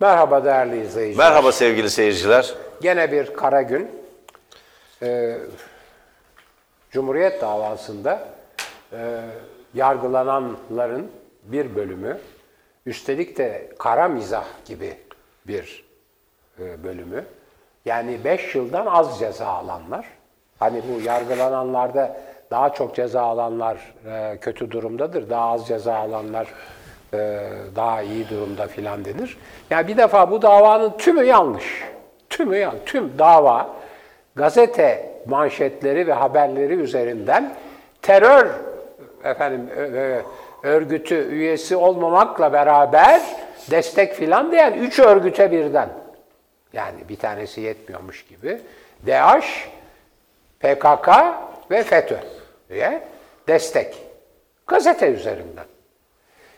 Merhaba değerli izleyiciler. Merhaba sevgili seyirciler. Gene bir kara gün. Ee, Cumhuriyet davasında e, yargılananların bir bölümü, üstelik de kara mizah gibi bir e, bölümü, yani 5 yıldan az ceza alanlar, hani bu yargılananlarda daha çok ceza alanlar e, kötü durumdadır, daha az ceza alanlar daha iyi durumda filan denir. Yani bir defa bu davanın tümü yanlış. Tümü yanlış. Tüm dava gazete manşetleri ve haberleri üzerinden terör efendim ö- ö- örgütü üyesi olmamakla beraber destek filan diyen üç örgüte birden. Yani bir tanesi yetmiyormuş gibi. DAEŞ, PKK ve FETÖ diye destek. Gazete üzerinden.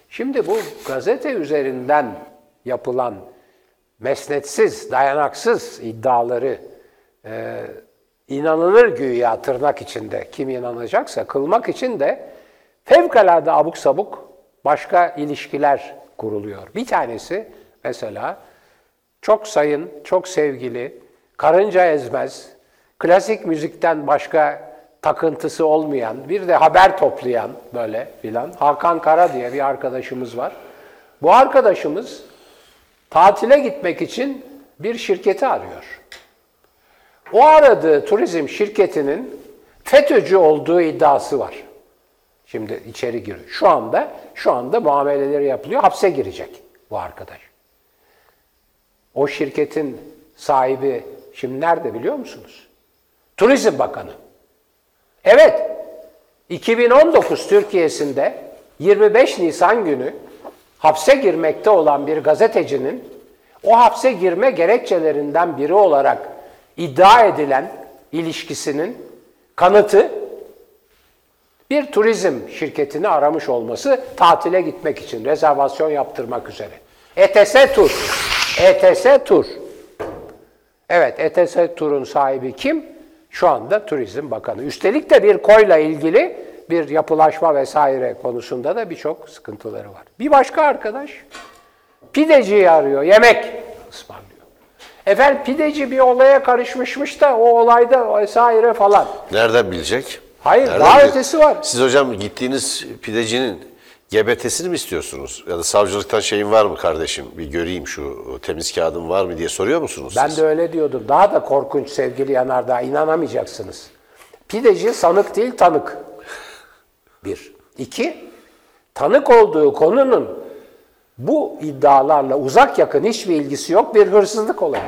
Şimdi bu gazete üzerinden yapılan mesnetsiz, dayanaksız iddiaları e, inanılır güya tırnak içinde kim inanacaksa kılmak için de fevkalade abuk sabuk başka ilişkiler kuruluyor. Bir tanesi mesela çok sayın, çok sevgili, karınca ezmez, klasik müzikten başka takıntısı olmayan, bir de haber toplayan böyle filan Hakan Kara diye bir arkadaşımız var. Bu arkadaşımız tatile gitmek için bir şirketi arıyor. O aradığı turizm şirketinin FETÖ'cü olduğu iddiası var. Şimdi içeri giriyor. Şu anda şu anda muameleleri yapılıyor. Hapse girecek bu arkadaş. O şirketin sahibi şimdi nerede biliyor musunuz? Turizm Bakanı. Evet, 2019 Türkiye'sinde 25 Nisan günü hapse girmekte olan bir gazetecinin o hapse girme gerekçelerinden biri olarak iddia edilen ilişkisinin kanıtı bir turizm şirketini aramış olması tatile gitmek için rezervasyon yaptırmak üzere. ETS Tur. ETS Tur. Evet, ETS Tur'un sahibi kim? Şu anda Turizm Bakanı. Üstelik de bir koyla ilgili bir yapılaşma vesaire konusunda da birçok sıkıntıları var. Bir başka arkadaş pideciyi arıyor, yemek ısmarlıyor. Efendim pideci bir olaya karışmışmış da o olayda vesaire falan. Nereden bilecek? Hayır, Nereden daha bilecek? ötesi var. Siz hocam gittiğiniz pidecinin GBT'sini mi istiyorsunuz? Ya da savcılıktan şeyin var mı kardeşim? Bir göreyim şu temiz kağıdın var mı diye soruyor musunuz Ben siz? de öyle diyordum. Daha da korkunç sevgili Yanardağ. inanamayacaksınız. Pideci sanık değil tanık. Bir. İki, tanık olduğu konunun bu iddialarla uzak yakın hiçbir ilgisi yok bir hırsızlık olayı.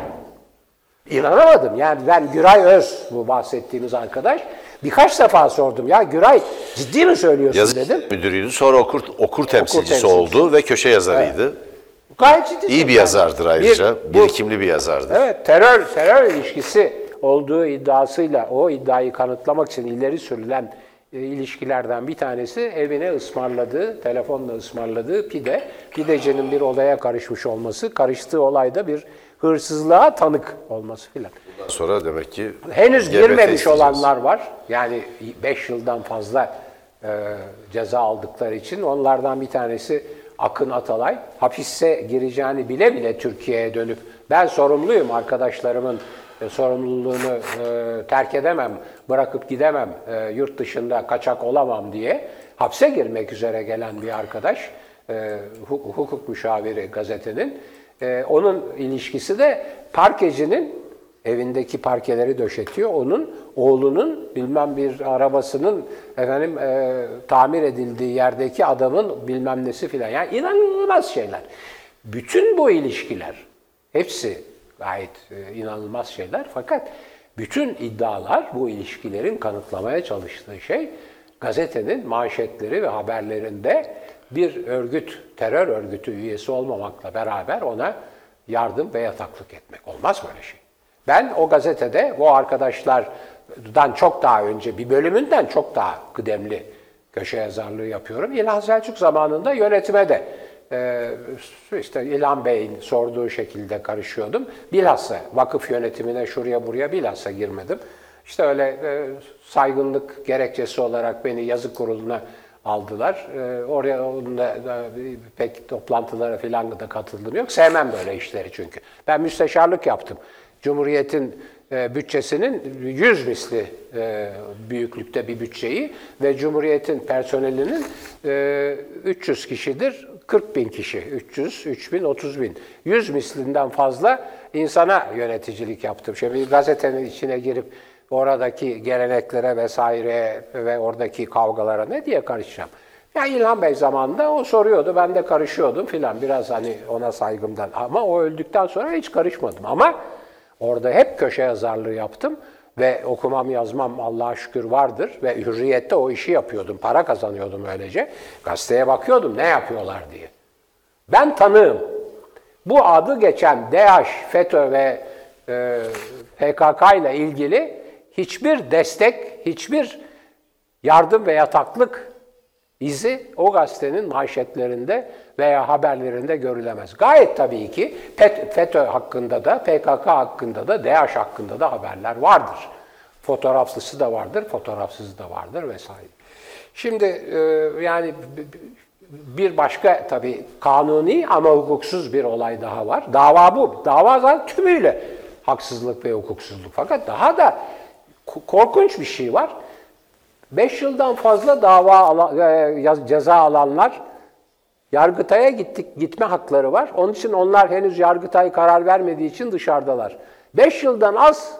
İnanamadım. Yani ben Güray Öz bu bahsettiğimiz arkadaş birkaç defa sordum. Ya Güray ciddi mi söylüyorsun Yazı dedim. müdürüydü. Sonra okur, okur temsilcisi temsilcisi. oldu ve köşe yazarıydı. Gayet ciddi. İyi bir söylüyorum. yazardır ayrıca. Bir- bu- Birikimli bir yazardır. Evet, terör terör ilişkisi olduğu iddiasıyla o iddiayı kanıtlamak için ileri sürülen e, ilişkilerden bir tanesi evine ısmarladığı, telefonla ısmarladığı pide. Pidecinin bir olaya karışmış olması, karıştığı olayda bir hırsızlığa tanık olması filan. Sonra demek ki Henüz girmemiş olanlar var. Yani 5 yıldan fazla e, ceza aldıkları için onlardan bir tanesi Akın Atalay. Hapise gireceğini bile bile Türkiye'ye dönüp ben sorumluyum arkadaşlarımın e, sorumluluğunu e, terk edemem, bırakıp gidemem, e, yurt dışında kaçak olamam diye hapse girmek üzere gelen bir arkadaş, e, hu- hukuk müşaviri gazetenin. E, onun ilişkisi de parkecinin evindeki parkeleri döşetiyor. Onun oğlunun bilmem bir arabasının efendim e, tamir edildiği yerdeki adamın bilmem nesi filan. Yani inanılmaz şeyler. Bütün bu ilişkiler hepsi gayet e, inanılmaz şeyler fakat bütün iddialar bu ilişkilerin kanıtlamaya çalıştığı şey gazetenin manşetleri ve haberlerinde bir örgüt, terör örgütü üyesi olmamakla beraber ona yardım ve yataklık etmek. Olmaz böyle şey. Ben o gazetede bu arkadaşlardan çok daha önce, bir bölümünden çok daha kıdemli köşe yazarlığı yapıyorum. İlhan Selçuk zamanında yönetime de e, işte İlhan Bey'in sorduğu şekilde karışıyordum. Bilhassa vakıf yönetimine şuraya buraya bilhassa girmedim. İşte öyle e, saygınlık gerekçesi olarak beni yazı kuruluna aldılar. E, oraya onunla da pek toplantılara falan da katıldığım yok. Sevmem böyle işleri çünkü. Ben müsteşarlık yaptım. Cumhuriyet'in e, bütçesinin 100 misli e, büyüklükte bir bütçeyi ve Cumhuriyet'in personelinin e, 300 kişidir, 40 bin kişi, 300, 3 bin, 30 bin. 100 mislinden fazla insana yöneticilik yaptım. Şimdi gazetenin içine girip oradaki geleneklere vesaire ve oradaki kavgalara ne diye karışacağım? Ya İlhan Bey zamanında o soruyordu, ben de karışıyordum filan. Biraz hani ona saygımdan. Ama o öldükten sonra hiç karışmadım. Ama orada hep köşe yazarlığı yaptım. Ve okumam yazmam Allah'a şükür vardır. Ve hürriyette o işi yapıyordum. Para kazanıyordum öylece. Gazeteye bakıyordum ne yapıyorlar diye. Ben tanığım. Bu adı geçen DAEŞ, FETÖ ve e, PKK ile ilgili hiçbir destek, hiçbir yardım ve yataklık izi o gazetenin manşetlerinde veya haberlerinde görülemez. Gayet tabii ki FETÖ hakkında da, PKK hakkında da, DAEŞ hakkında da haberler vardır. Fotoğraflısı da vardır, fotoğrafsızı da vardır vesaire. Şimdi e, yani bir başka tabii kanuni ama hukuksuz bir olay daha var. Dava bu. Dava zaten tümüyle haksızlık ve hukuksuzluk. Fakat daha da korkunç bir şey var. 5 yıldan fazla dava alan, e, ceza alanlar Yargıtay'a gittik, gitme hakları var. Onun için onlar henüz Yargıtay karar vermediği için dışarıdalar. 5 yıldan az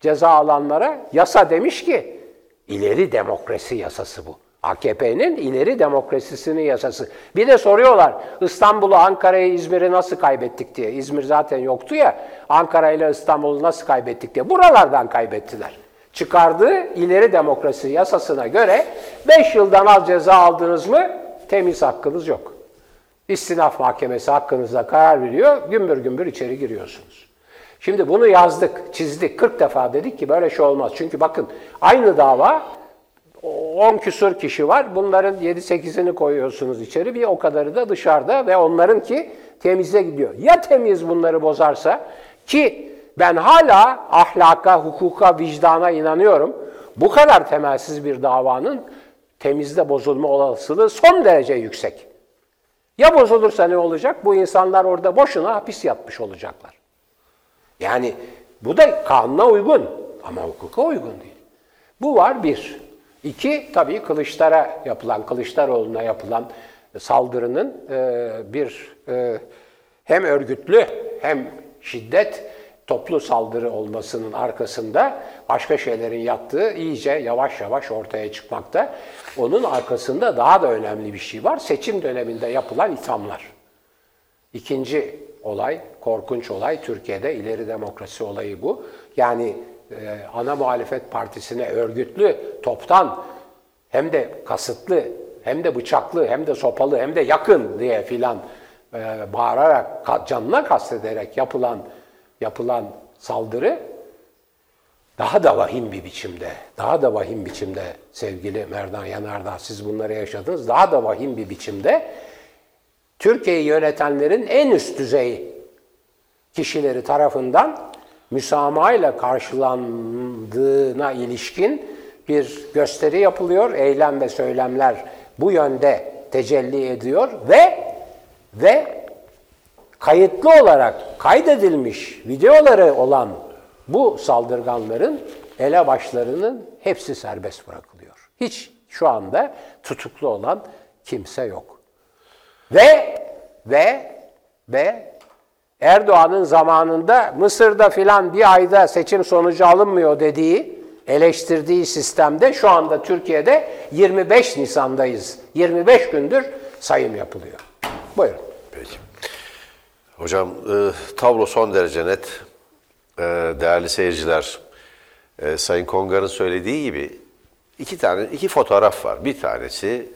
ceza alanlara yasa demiş ki ileri demokrasi yasası bu. AKP'nin ileri demokrasisinin yasası. Bir de soruyorlar İstanbul'u, Ankara'yı, İzmir'i nasıl kaybettik diye. İzmir zaten yoktu ya. Ankara ile İstanbul'u nasıl kaybettik diye. Buralardan kaybettiler. Çıkardığı ileri demokrasi yasasına göre 5 yıldan az ceza aldınız mı temiz hakkınız yok. İstinaf mahkemesi hakkınızda karar veriyor, gümbür gümbür içeri giriyorsunuz. Şimdi bunu yazdık, çizdik, 40 defa dedik ki böyle şey olmaz. Çünkü bakın aynı dava 10 küsur kişi var. Bunların 7-8'ini koyuyorsunuz içeri. Bir o kadarı da dışarıda ve onların ki temize gidiyor. Ya temiz bunları bozarsa ki ben hala ahlaka, hukuka, vicdana inanıyorum. Bu kadar temelsiz bir davanın temizde bozulma olasılığı son derece yüksek. Ya bozulursa ne olacak? Bu insanlar orada boşuna hapis yatmış olacaklar. Yani bu da kanuna uygun ama hukuka uygun değil. Bu var bir. İki, tabii Kılıçlara yapılan, Kılıçdaroğlu'na yapılan saldırının e, bir e, hem örgütlü hem şiddet toplu saldırı olmasının arkasında başka şeylerin yattığı iyice yavaş yavaş ortaya çıkmakta. Onun arkasında daha da önemli bir şey var. Seçim döneminde yapılan ithamlar. İkinci olay, korkunç olay Türkiye'de ileri demokrasi olayı bu. Yani e, ana muhalefet partisine örgütlü, toptan hem de kasıtlı, hem de bıçaklı, hem de sopalı, hem de yakın diye filan e, bağırarak, canına kastederek yapılan yapılan saldırı daha da vahim bir biçimde, daha da vahim biçimde sevgili Merdan Yanardağ siz bunları yaşadınız, daha da vahim bir biçimde Türkiye'yi yönetenlerin en üst düzey kişileri tarafından müsamahayla karşılandığına ilişkin bir gösteri yapılıyor. Eylem ve söylemler bu yönde tecelli ediyor ve ve kayıtlı olarak kaydedilmiş videoları olan bu saldırganların elebaşlarının hepsi serbest bırakılıyor. Hiç şu anda tutuklu olan kimse yok. Ve ve ve Erdoğan'ın zamanında Mısır'da filan bir ayda seçim sonucu alınmıyor dediği, eleştirdiği sistemde şu anda Türkiye'de 25 Nisan'dayız. 25 gündür sayım yapılıyor. Buyurun. Peki. Hocam e, tablo son derece net. E, değerli seyirciler, e, Sayın Kongar'ın söylediği gibi iki tane iki fotoğraf var. Bir tanesi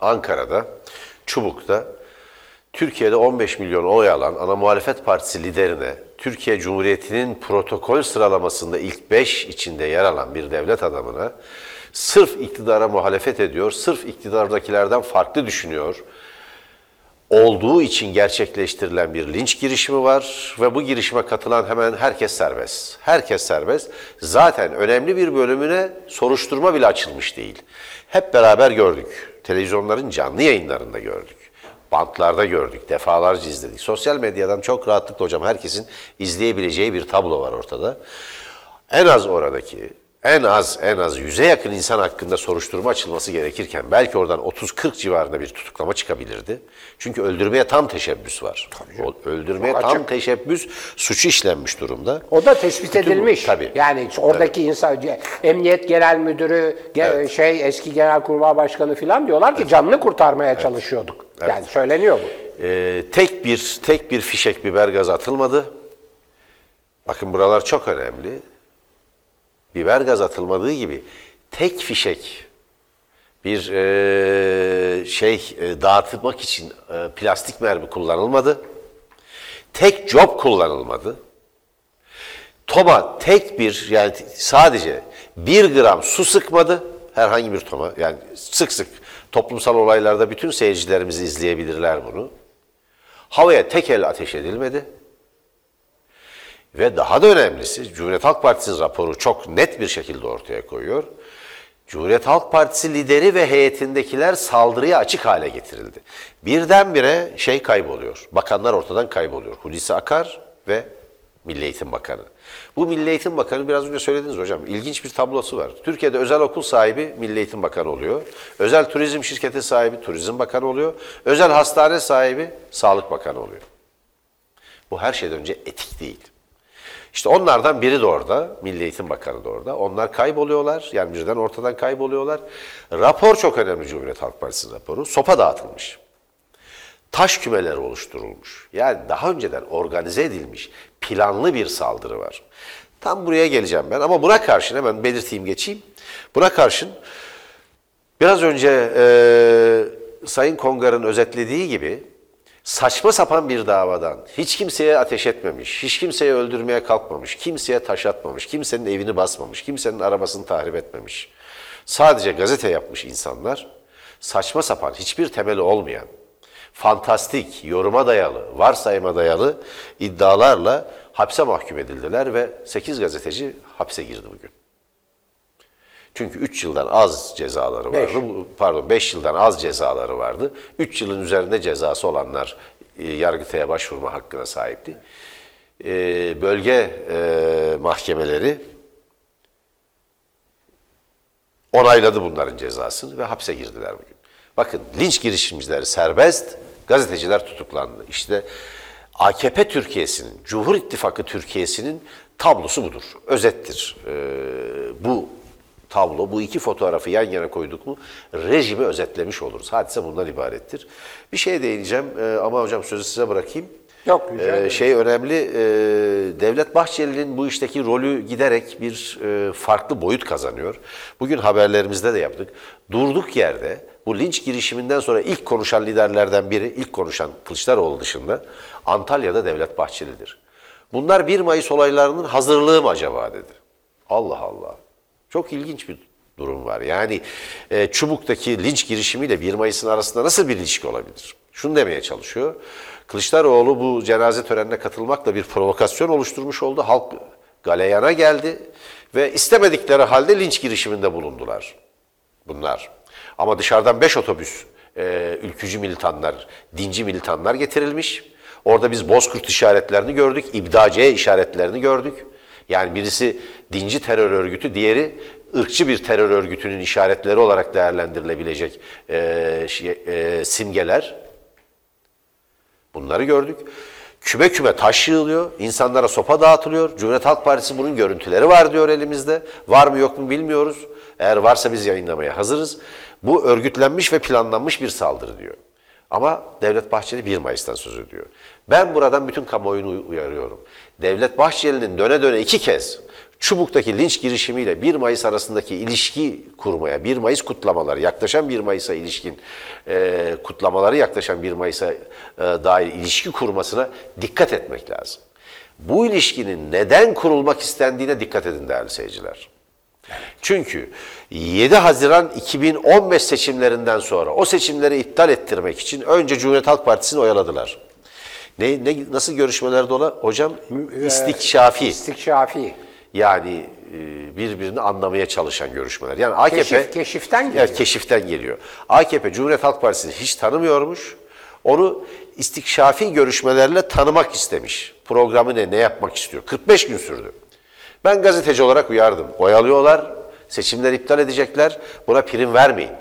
Ankara'da, Çubuk'ta Türkiye'de 15 milyon oy alan ana muhalefet partisi liderine Türkiye Cumhuriyeti'nin protokol sıralamasında ilk 5 içinde yer alan bir devlet adamına sırf iktidara muhalefet ediyor, sırf iktidardakilerden farklı düşünüyor, olduğu için gerçekleştirilen bir linç girişimi var ve bu girişime katılan hemen herkes serbest. Herkes serbest. Zaten önemli bir bölümüne soruşturma bile açılmış değil. Hep beraber gördük. Televizyonların canlı yayınlarında gördük. Bantlarda gördük, defalarca izledik. Sosyal medyadan çok rahatlıkla hocam herkesin izleyebileceği bir tablo var ortada. En az oradaki, en az en az yüze yakın insan hakkında soruşturma açılması gerekirken belki oradan 30-40 civarında bir tutuklama çıkabilirdi. Çünkü öldürmeye tam teşebbüs var. O öldürmeye Çok tam açık. teşebbüs suçu işlenmiş durumda. O da tespit Bütün bu- edilmiş. tabii. Yani oradaki insan, emniyet genel müdürü, ge- şey eski genelkurmay başkanı falan diyorlar ki canını kurtarmaya çalışıyorduk. Yani söyleniyor bu. Ee, tek bir tek bir fişek biber gazı atılmadı. Bakın buralar çok önemli. Biber gaz atılmadığı gibi tek fişek bir eee, şey e, dağıtmak için e, plastik mermi kullanılmadı. Tek job kullanılmadı. Toma tek bir yani sadece bir gram su sıkmadı. Herhangi bir toma yani sık sık toplumsal olaylarda bütün seyircilerimiz izleyebilirler bunu. Havaya tek el ateş edilmedi. Ve daha da önemlisi Cumhuriyet Halk Partisi'nin raporu çok net bir şekilde ortaya koyuyor. Cumhuriyet Halk Partisi lideri ve heyetindekiler saldırıya açık hale getirildi. Birdenbire şey kayboluyor. Bakanlar ortadan kayboluyor. Hulusi Akar ve Milli Eğitim Bakanı. Bu Milli Eğitim Bakanı biraz önce söylediniz hocam. ilginç bir tablosu var. Türkiye'de özel okul sahibi Milli Eğitim Bakanı oluyor. Özel turizm şirketi sahibi Turizm Bakanı oluyor. Özel hastane sahibi Sağlık Bakanı oluyor. Bu her şeyden önce etik değil. İşte onlardan biri de orada, Milli Eğitim Bakanı da orada. Onlar kayboluyorlar, yani birden ortadan kayboluyorlar. Rapor çok önemli Cumhuriyet Halk Partisi raporu. Sopa dağıtılmış. Taş kümeleri oluşturulmuş. Yani daha önceden organize edilmiş, planlı bir saldırı var. Tam buraya geleceğim ben ama buna karşın hemen belirteyim geçeyim. Buna karşın Biraz önce e, Sayın Kongar'ın özetlediği gibi saçma sapan bir davadan hiç kimseye ateş etmemiş, hiç kimseye öldürmeye kalkmamış, kimseye taş atmamış, kimsenin evini basmamış, kimsenin arabasını tahrip etmemiş. Sadece gazete yapmış insanlar saçma sapan, hiçbir temeli olmayan, fantastik, yoruma dayalı, varsayıma dayalı iddialarla hapse mahkum edildiler ve 8 gazeteci hapse girdi bugün. Çünkü 3 yıldan az cezaları Beş. vardı. Bu- Pardon 5 yıldan az cezaları vardı. 3 yılın üzerinde cezası olanlar e, Yargıtay'a başvurma hakkına sahipti. E, bölge e, mahkemeleri onayladı bunların cezasını ve hapse girdiler bugün. Bakın linç girişimcileri serbest, gazeteciler tutuklandı. İşte AKP Türkiye'sinin, Cumhur İttifakı Türkiye'sinin tablosu budur. Özettir. Ee, bu tablo, bu iki fotoğrafı yan yana koyduk mu rejimi özetlemiş oluruz. Hadise bundan ibarettir. Bir şey değineceğim ee, ama hocam sözü size bırakayım. Yok, rica Ee, şey önemli, e, Devlet Bahçeli'nin bu işteki rolü giderek bir e, farklı boyut kazanıyor. Bugün haberlerimizde de yaptık. Durduk yerde bu linç girişiminden sonra ilk konuşan liderlerden biri, ilk konuşan Kılıçdaroğlu dışında Antalya'da Devlet Bahçeli'dir. Bunlar 1 Mayıs olaylarının hazırlığı mı acaba dedi. Allah Allah. Çok ilginç bir durum var. Yani e, Çubuk'taki linç girişimiyle 1 Mayıs'ın arasında nasıl bir ilişki olabilir? Şunu demeye çalışıyor. Kılıçdaroğlu bu cenaze törenine katılmakla bir provokasyon oluşturmuş oldu. Halk galeyana geldi ve istemedikleri halde linç girişiminde bulundular bunlar. Ama dışarıdan 5 otobüs e, ülkücü militanlar, dinci militanlar getirilmiş. Orada biz bozkurt işaretlerini gördük, ibdaciye işaretlerini gördük. Yani birisi dinci terör örgütü, diğeri ırkçı bir terör örgütünün işaretleri olarak değerlendirilebilecek e, şey- e, simgeler. Bunları gördük. Küme küme taş yığılıyor, insanlara sopa dağıtılıyor. Cumhuriyet Halk Partisi bunun görüntüleri var diyor elimizde. Var mı yok mu bilmiyoruz. Eğer varsa biz yayınlamaya hazırız. Bu örgütlenmiş ve planlanmış bir saldırı diyor. Ama Devlet Bahçeli 1 Mayıs'tan söz ediyor. Ben buradan bütün kamuoyunu uyarıyorum. Devlet Bahçeli'nin döne döne iki kez Çubuk'taki linç girişimiyle 1 Mayıs arasındaki ilişki kurmaya, 1 Mayıs kutlamaları, yaklaşan 1 Mayıs'a ilişkin e, kutlamaları yaklaşan 1 Mayıs'a e, dair ilişki kurmasına dikkat etmek lazım. Bu ilişkinin neden kurulmak istendiğine dikkat edin değerli seyirciler. Çünkü 7 Haziran 2015 seçimlerinden sonra o seçimleri iptal ettirmek için önce Cumhuriyet Halk Partisi'ni oyaladılar. Ne, ne nasıl görüşmeler dola? Hocam istikşafi. İstikşafi. Yani e, birbirini anlamaya çalışan görüşmeler. Yani AKP Keşif- keşiften geliyor. Evet, keşiften geliyor. AKP Cumhuriyet Halk Partisi'ni hiç tanımıyormuş. Onu istikşafi görüşmelerle tanımak istemiş. Programı ne, ne yapmak istiyor? 45 gün sürdü. Ben gazeteci olarak uyardım. Oyalıyorlar, seçimler iptal edecekler. Buna prim vermeyin.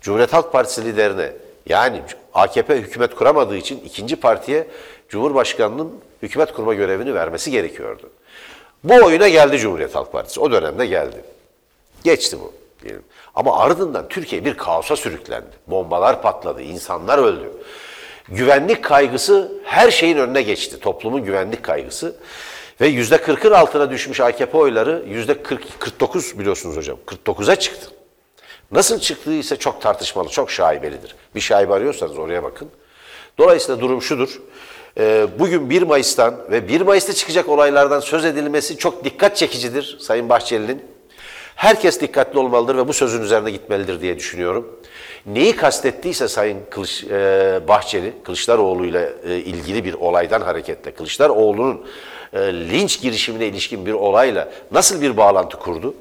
Cumhuriyet Halk Partisi liderine yani AKP hükümet kuramadığı için ikinci partiye Cumhurbaşkanı'nın hükümet kurma görevini vermesi gerekiyordu. Bu oyuna geldi Cumhuriyet Halk Partisi. O dönemde geldi. Geçti bu diyelim. Ama ardından Türkiye bir kaosa sürüklendi. Bombalar patladı, insanlar öldü. Güvenlik kaygısı her şeyin önüne geçti. Toplumun güvenlik kaygısı. Ve yüzde 40'ın altına düşmüş AKP oyları yüzde 40, 49 biliyorsunuz hocam. 49'a çıktı. Nasıl çıktığı ise çok tartışmalı, çok şaibelidir. Bir şaibe arıyorsanız oraya bakın. Dolayısıyla durum şudur. Ee, Bugün 1 Mayıs'tan ve 1 Mayıs'ta çıkacak olaylardan söz edilmesi çok dikkat çekicidir Sayın Bahçeli'nin. Herkes dikkatli olmalıdır ve bu sözün üzerine gitmelidir diye düşünüyorum. Neyi kastettiyse Sayın Kılıç, e, Bahçeli, Kılıçdaroğlu ile e, ilgili bir olaydan hareketle, Kılıçdaroğlu'nun e, linç girişimine ilişkin bir olayla nasıl bir bağlantı kurdu?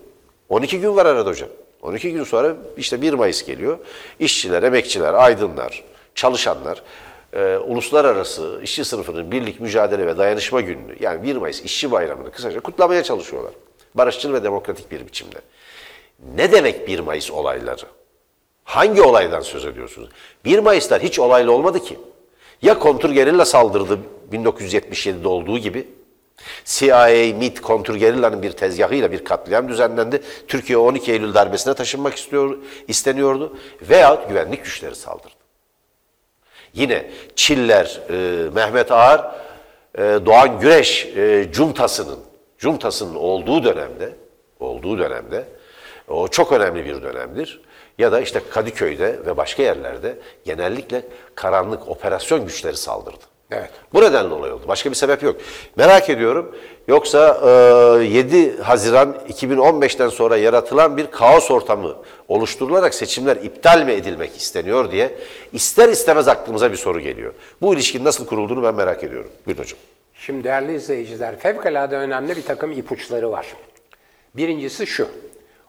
12 gün var arada hocam. 12 gün sonra işte 1 Mayıs geliyor. İşçiler, emekçiler, aydınlar, çalışanlar e, uluslararası işçi sınıfının birlik, mücadele ve dayanışma gününü yani 1 Mayıs işçi bayramını kısaca kutlamaya çalışıyorlar. Barışçıl ve demokratik bir biçimde. Ne demek 1 Mayıs olayları? Hangi olaydan söz ediyorsunuz? 1 Mayıs'lar hiç olaylı olmadı ki. Ya kontrgerilla saldırdı 1977'de olduğu gibi. CIA, MIT, kontrgerillanın bir tezgahıyla bir katliam düzenlendi. Türkiye 12 Eylül darbesine taşınmak istiyor, isteniyordu. Veyahut güvenlik güçleri saldırdı. Yine Çiller, e, Mehmet Ağar, e, Doğan Güreş e, cuntasının, cuntasının olduğu dönemde, olduğu dönemde, o çok önemli bir dönemdir. Ya da işte Kadıköy'de ve başka yerlerde genellikle karanlık operasyon güçleri saldırdı. Evet. Bu nedenle olay oldu. Başka bir sebep yok. Merak ediyorum. Yoksa e, 7 Haziran 2015'ten sonra yaratılan bir kaos ortamı oluşturularak seçimler iptal mi edilmek isteniyor diye ister istemez aklımıza bir soru geliyor. Bu ilişkinin nasıl kurulduğunu ben merak ediyorum. Buyurun hocam. Şimdi değerli izleyiciler, fevkalade önemli bir takım ipuçları var. Birincisi şu,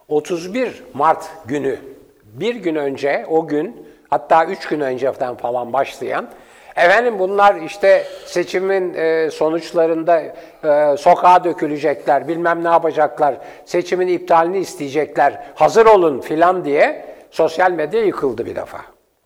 31 Mart günü, bir gün önce, o gün, hatta üç gün önceden falan başlayan, efendim bunlar işte seçimin e, sonuçlarında e, sokağa dökülecekler, bilmem ne yapacaklar, seçimin iptalini isteyecekler, hazır olun filan diye sosyal medya yıkıldı bir defa.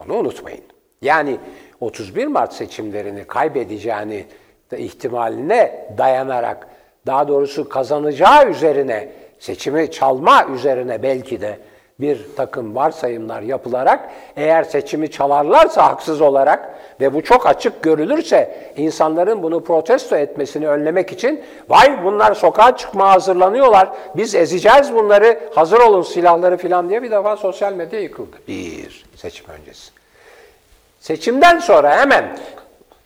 Onu unutmayın. Yani 31 Mart seçimlerini kaybedeceğini de ihtimaline dayanarak daha doğrusu kazanacağı üzerine seçimi çalma üzerine belki de bir takım varsayımlar yapılarak eğer seçimi çalarlarsa haksız olarak ve bu çok açık görülürse insanların bunu protesto etmesini önlemek için vay bunlar sokağa çıkmaya hazırlanıyorlar biz ezeceğiz bunları hazır olun silahları filan diye bir defa sosyal medya yıkıldı. Bir seçim öncesi. Seçimden sonra hemen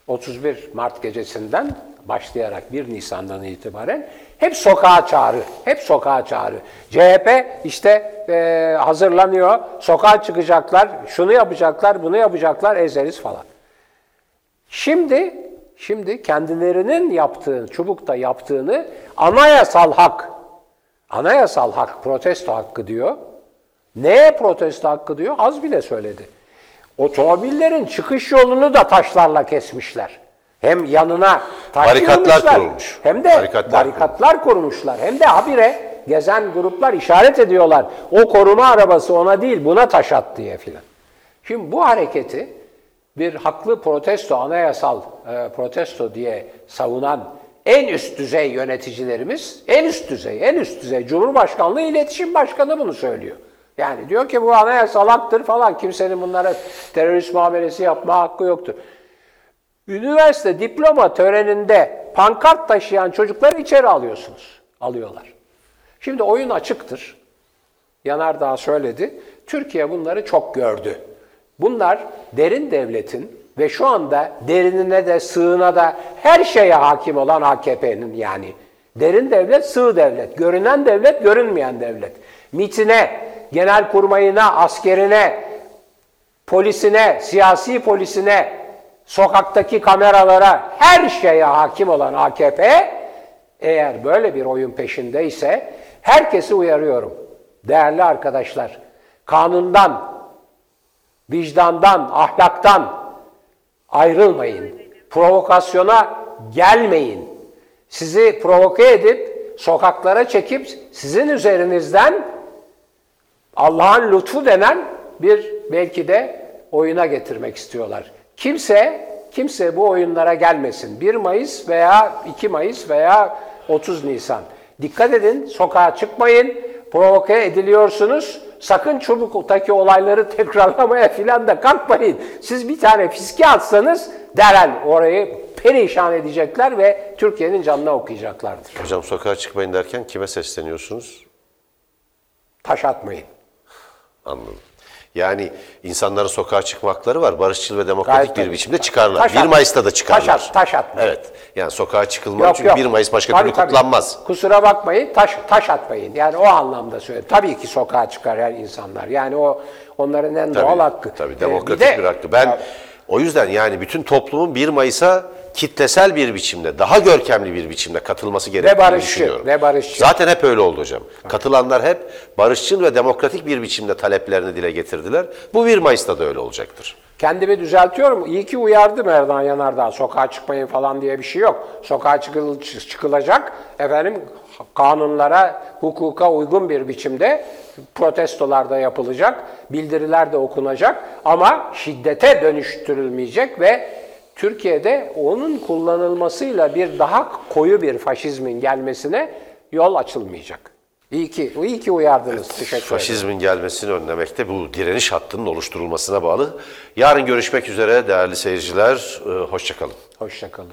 31 Mart gecesinden başlayarak 1 Nisan'dan itibaren hep sokağa çağrı, hep sokağa çağrı. CHP işte e, hazırlanıyor, sokağa çıkacaklar, şunu yapacaklar, bunu yapacaklar, ezeriz falan. Şimdi, şimdi kendilerinin yaptığı, çubukta yaptığını anayasal hak, anayasal hak, protesto hakkı diyor. Neye protesto hakkı diyor? Az bile söyledi. Otomobillerin çıkış yolunu da taşlarla kesmişler. Hem yanına Barikatlar kurulmuş. Hem de Barikatlar barikatlar, kurmuşlar. Hem de habire gezen gruplar işaret ediyorlar. O koruma arabası ona değil buna taş at diye filan. Şimdi bu hareketi bir haklı protesto, anayasal e, protesto diye savunan en üst düzey yöneticilerimiz, en üst düzey, en üst düzey Cumhurbaşkanlığı İletişim Başkanı bunu söylüyor. Yani diyor ki bu anayasal haktır falan, kimsenin bunlara terörist muamelesi yapma hakkı yoktur. Üniversite diploma töreninde pankart taşıyan çocukları içeri alıyorsunuz. Alıyorlar. Şimdi oyun açıktır. Yanardağ söyledi. Türkiye bunları çok gördü. Bunlar derin devletin ve şu anda derinine de sığına da her şeye hakim olan AKP'nin yani. Derin devlet, sığ devlet. Görünen devlet, görünmeyen devlet. MIT'ine, genel kurmayına, askerine, polisine, siyasi polisine, sokaktaki kameralara, her şeye hakim olan AKP eğer böyle bir oyun peşindeyse herkesi uyarıyorum. Değerli arkadaşlar, kanundan, vicdandan, ahlaktan ayrılmayın. Provokasyona gelmeyin. Sizi provoke edip sokaklara çekip sizin üzerinizden Allah'ın lütfu denen bir belki de oyuna getirmek istiyorlar. Kimse kimse bu oyunlara gelmesin. 1 Mayıs veya 2 Mayıs veya 30 Nisan. Dikkat edin, sokağa çıkmayın. Provoke ediliyorsunuz. Sakın çubuktaki olayları tekrarlamaya filan da kalkmayın. Siz bir tane fiske atsanız derhal orayı perişan edecekler ve Türkiye'nin canına okuyacaklardır. Hocam sokağa çıkmayın derken kime sesleniyorsunuz? Taş atmayın. Anladım. Yani insanların sokağa çıkmakları var. Barışçıl ve demokratik Gayet bir tabii. biçimde çıkarlar. Taş 1 at- Mayıs'ta da çıkarlar. taş at- taş atmayın. Evet. Yani sokağa çıkılmaz çünkü 1 Mayıs başka Tabii, türlü tabii. kutlanmaz. Kusura bakmayın, taş taş atmayın. Yani o anlamda söylüyorum. Tabii ki sokağa çıkar her insanlar. Yani o onların en doğal hakkı. Tabii Ee, demokratik de- bir hakkı. Ben Ya, o yüzden yani bütün toplumun 1 Mayıs'a kitlesel bir biçimde, daha görkemli bir biçimde katılması gerektiğini barışçı, düşünüyorum. ve barışçı. Zaten hep öyle oldu hocam. Katılanlar hep barışçıl ve demokratik bir biçimde taleplerini dile getirdiler. Bu 1 Mayıs'ta da öyle olacaktır. kendimi düzeltiyorum. İyi ki uyardım Erdoğan Yanardağ. Sokağa çıkmayın falan diye bir şey yok. Sokağa çıkıl, çıkılacak. Efendim kanunlara, hukuka uygun bir biçimde protestolar da yapılacak. Bildiriler de okunacak. Ama şiddete dönüştürülmeyecek ve Türkiye'de onun kullanılmasıyla bir daha koyu bir faşizmin gelmesine yol açılmayacak. İyi ki, iyi ki uyardınız. Teşekkür ederim. Faşizmin gelmesini önlemekte bu direniş hattının oluşturulmasına bağlı. Yarın görüşmek üzere değerli seyirciler. Ee, Hoşçakalın. Hoşçakalın.